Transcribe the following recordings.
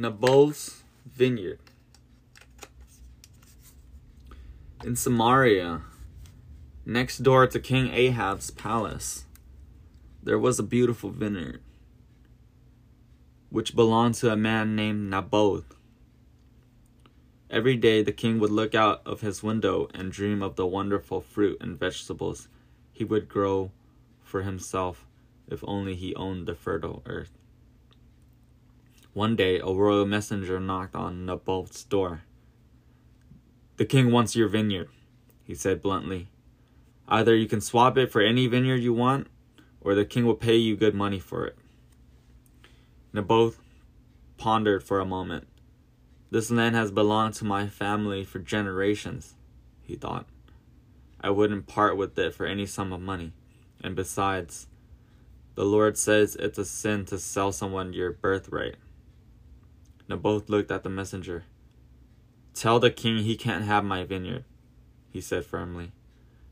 Naboth's vineyard. In Samaria, next door to King Ahab's palace, there was a beautiful vineyard which belonged to a man named Naboth. Every day the king would look out of his window and dream of the wonderful fruit and vegetables he would grow for himself if only he owned the fertile earth. One day, a royal messenger knocked on Naboth's door. The king wants your vineyard, he said bluntly. Either you can swap it for any vineyard you want, or the king will pay you good money for it. Naboth pondered for a moment. This land has belonged to my family for generations, he thought. I wouldn't part with it for any sum of money. And besides, the Lord says it's a sin to sell someone your birthright. Naboth looked at the messenger. Tell the king he can't have my vineyard, he said firmly.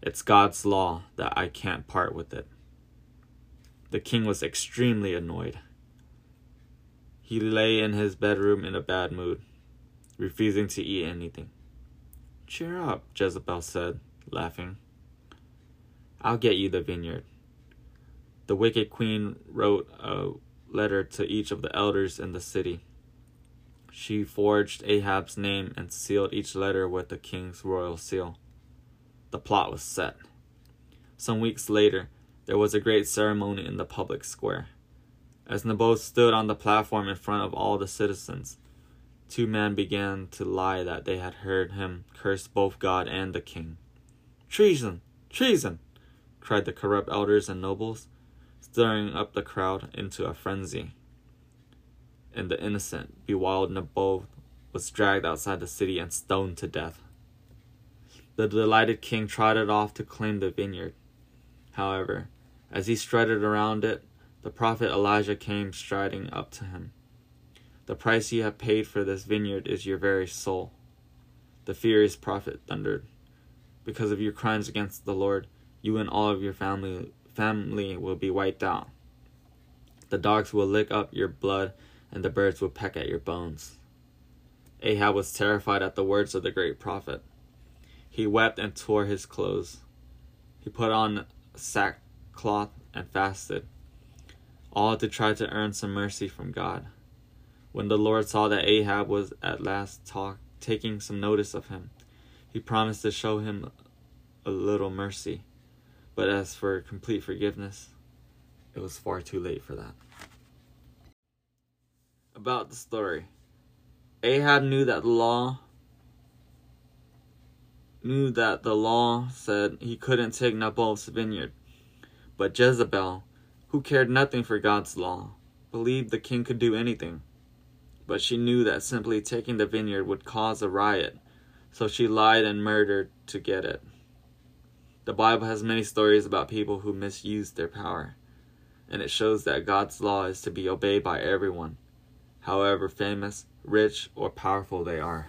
It's God's law that I can't part with it. The king was extremely annoyed. He lay in his bedroom in a bad mood, refusing to eat anything. Cheer up, Jezebel said, laughing. I'll get you the vineyard. The wicked queen wrote a letter to each of the elders in the city. She forged Ahab's name and sealed each letter with the king's royal seal. The plot was set. Some weeks later, there was a great ceremony in the public square. As Naboth stood on the platform in front of all the citizens, two men began to lie that they had heard him curse both God and the king. Treason! Treason! cried the corrupt elders and nobles, stirring up the crowd into a frenzy. And the innocent, bewildered Naboth was dragged outside the city and stoned to death. The delighted king trotted off to claim the vineyard. However, as he strutted around it, the prophet Elijah came striding up to him. The price you have paid for this vineyard is your very soul. The furious prophet thundered. Because of your crimes against the Lord, you and all of your family family will be wiped out. The dogs will lick up your blood, and the birds will peck at your bones. Ahab was terrified at the words of the great prophet. He wept and tore his clothes. He put on sackcloth and fasted all to try to earn some mercy from God. When the Lord saw that Ahab was at last talk, taking some notice of him, he promised to show him a little mercy. But as for complete forgiveness, it was far too late for that. About the story Ahab knew that the law knew that the law said he couldn't take Naboth's vineyard. But Jezebel, who cared nothing for God's law, believed the king could do anything. But she knew that simply taking the vineyard would cause a riot, so she lied and murdered to get it. The Bible has many stories about people who misused their power, and it shows that God's law is to be obeyed by everyone, however famous, rich, or powerful they are.